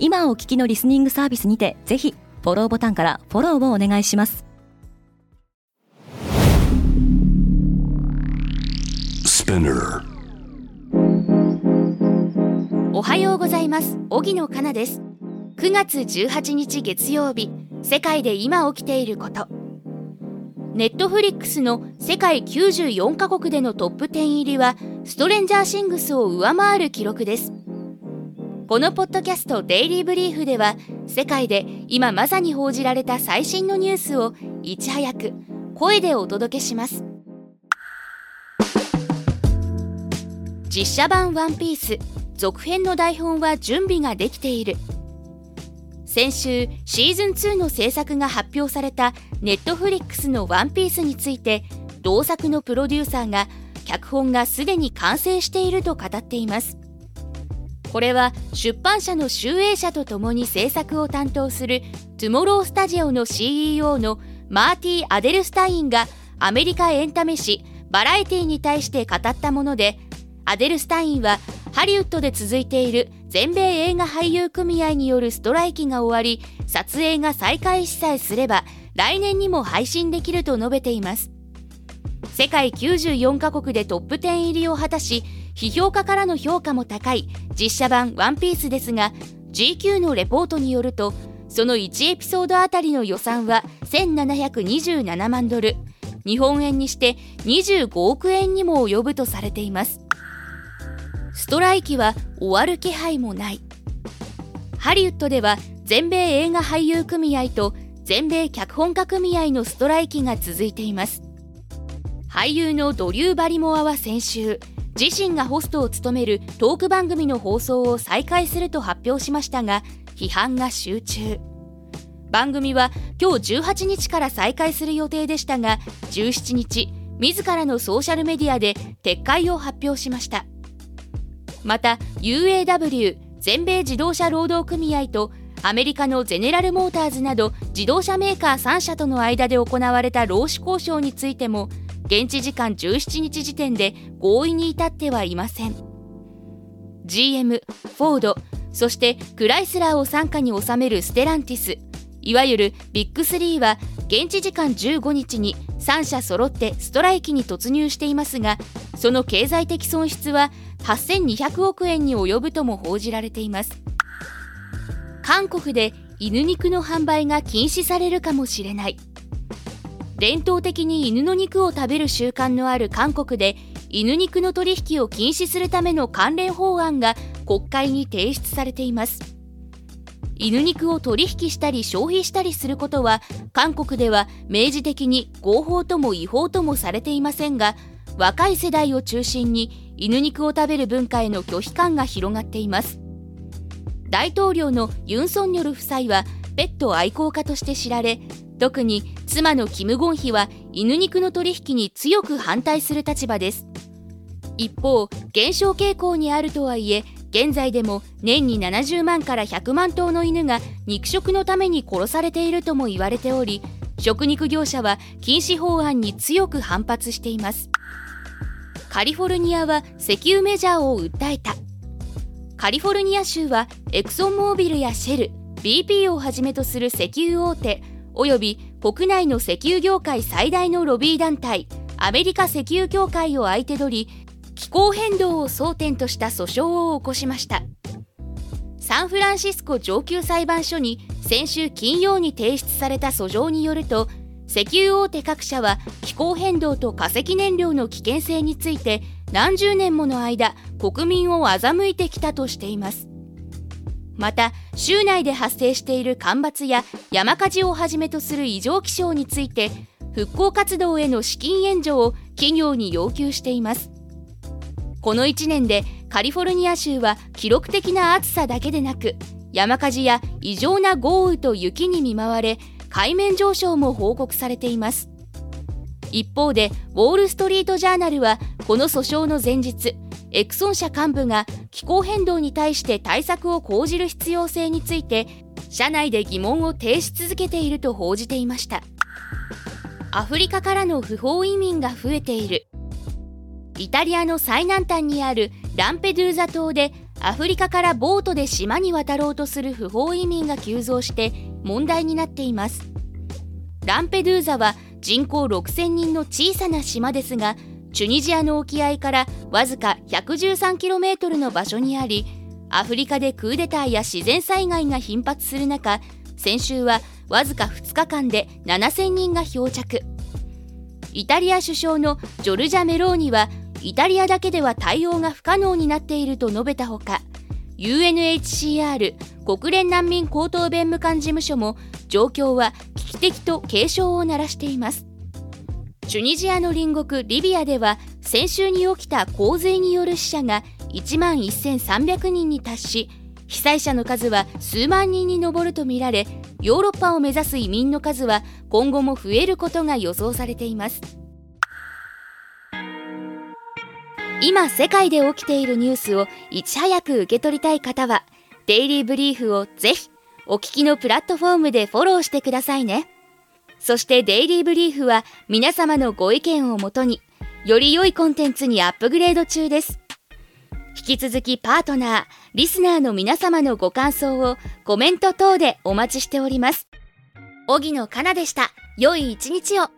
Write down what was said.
今お聞きのリスニングサービスにてぜひフォローボタンからフォローをお願いします。おはようございます。荻野かなです。9月18日月曜日世界で今起きていること。ネットフリックスの世界94カ国でのトップ10入りはストレンジャーシングスを上回る記録ですこのポッドキャストデイリーブリーフでは世界で今まさに報じられた最新のニュースをいち早く声でお届けします。実写版ワンピース続編の台本は準備ができている。先週シーズン2の制作が発表されたネットフリックスのワンピースについて同作のプロデューサーが脚本がすでに完成していると語っています。これは出版社の集英社とともに制作を担当する Tomorrow Studios の CEO のマーティ・アデルスタインがアメリカエンタメ誌 Variety に対して語ったものでアデルスタインはハリウッドで続いている全米映画俳優組合によるストライキが終わり撮影が再開しさえすれば来年にも配信できると述べています。世界94カ国でトップ10入りを果たし批評家からの評価も高い実写版ワンピースですが GQ のレポートによるとその1エピソードあたりの予算は1727万ドル。日本円にして25億円にも及ぶとされています。ストライキは終わる気配もない。ハリウッドでは全米映画俳優組合と全米脚本家組合のストライキが続いています。俳優のドリュー・バリモアは先週自身がホストを務めるトーク番組の放送を再開すると発表しましたが批判が集中。番組は今日18日から再開する予定でしたが17日自らのソーシャルメディアで撤回を発表しました。また UAW 全米自動車労働組合とアメリカのゼネラルモーターズなど自動車メーカー3社との間で行われた労使交渉についても現地時間17日時点で合意に至ってはいません。GM、フォードそしてクライスラーを傘下に収めるステランティスいわゆるビッグ3は現地時間15日に3社揃ってストライキに突入していますがその経済的損失は8200億円に及ぶとも報じられています。韓国で犬肉の販売が禁止されるかもしれない。伝統的に犬の肉を食べる習慣のある韓国で犬肉の取引を禁止するための関連法案が国会に提出されています。犬肉を取引したり消費したりすることは韓国では明示的に合法とも違法ともされていませんが若い世代を中心に犬肉を食べる文化への拒否感が広がっています。大統領のユン・ソンニョル夫妻はペット愛好家として知られ特に妻のキム・ゴンヒは犬肉の取引に強く反対する立場です。一方減少傾向にあるとはいえ現在でも年に70万から100万頭の犬が肉食のために殺されているとも言われており食肉業者は禁止法案に強く反発しています。カリフォルニアは石油メジャーを訴えた。カリフォルニア州はエクソンモービルやシェル BP をはじめとする石油大手および国内の石油業界最大のロビー団体アメリカ石油協会を相手取り気候変動を争点とした訴訟を起こしました。サンフランシスコ上級裁判所に先週金曜に提出された訴状によると石油大手各社は気候変動と化石燃料の危険性について何十年もの間国民を欺いてきたとしています。また州内で発生している干ばつや山火事をはじめとする異常気象について復興活動への資金援助を企業に要求しています。この1年でカリフォルニア州は記録的な暑さだけでなく山火事や異常な豪雨と雪に見舞われ海面上昇も報告されています。一方でウォール・ストリート・ジャーナルはこの訴訟の前日エクソン社幹部が気候変動に対して対策を講じる必要性について社内で疑問を呈し続けていると報じていました。アフリカからの不法移民が増えている。イタリアの最南端にあるランペドゥーザ島でアフリカからボートで島に渡ろうとする不法移民が急増して問題になっています。ランペドゥーザは人口6000人の小さな島ですがチュニジアの沖合からわずか 113km の場所にありアフリカでクーデターや自然災害が頻発する中先週はわずか2日間で7000人が漂着。イタリア首相のジョルジャ・メローニはイタリアだけでは対応が不可能になっていると述べたほか UNHCR 国連難民高等弁務官事務所も状況は危機的と警鐘を鳴らしています。チュニジアの隣国リビアでは先週に起きた洪水による死者が1万1300人に達し被災者の数は数万人に上るとみられヨーロッパを目指す移民の数は今後も増えることが予想されています。今世界で起きているニュースをいち早く受け取りたい方はデイリーブリーフをぜひお聞きのプラットフォームでフォローしてくださいねそしてデイリーブリーフは皆様のご意見をもとにより良いコンテンツにアップグレード中です引き続きパートナー、リスナーの皆様のご感想をコメント等でお待ちしております。荻野かなでした。良い一日を。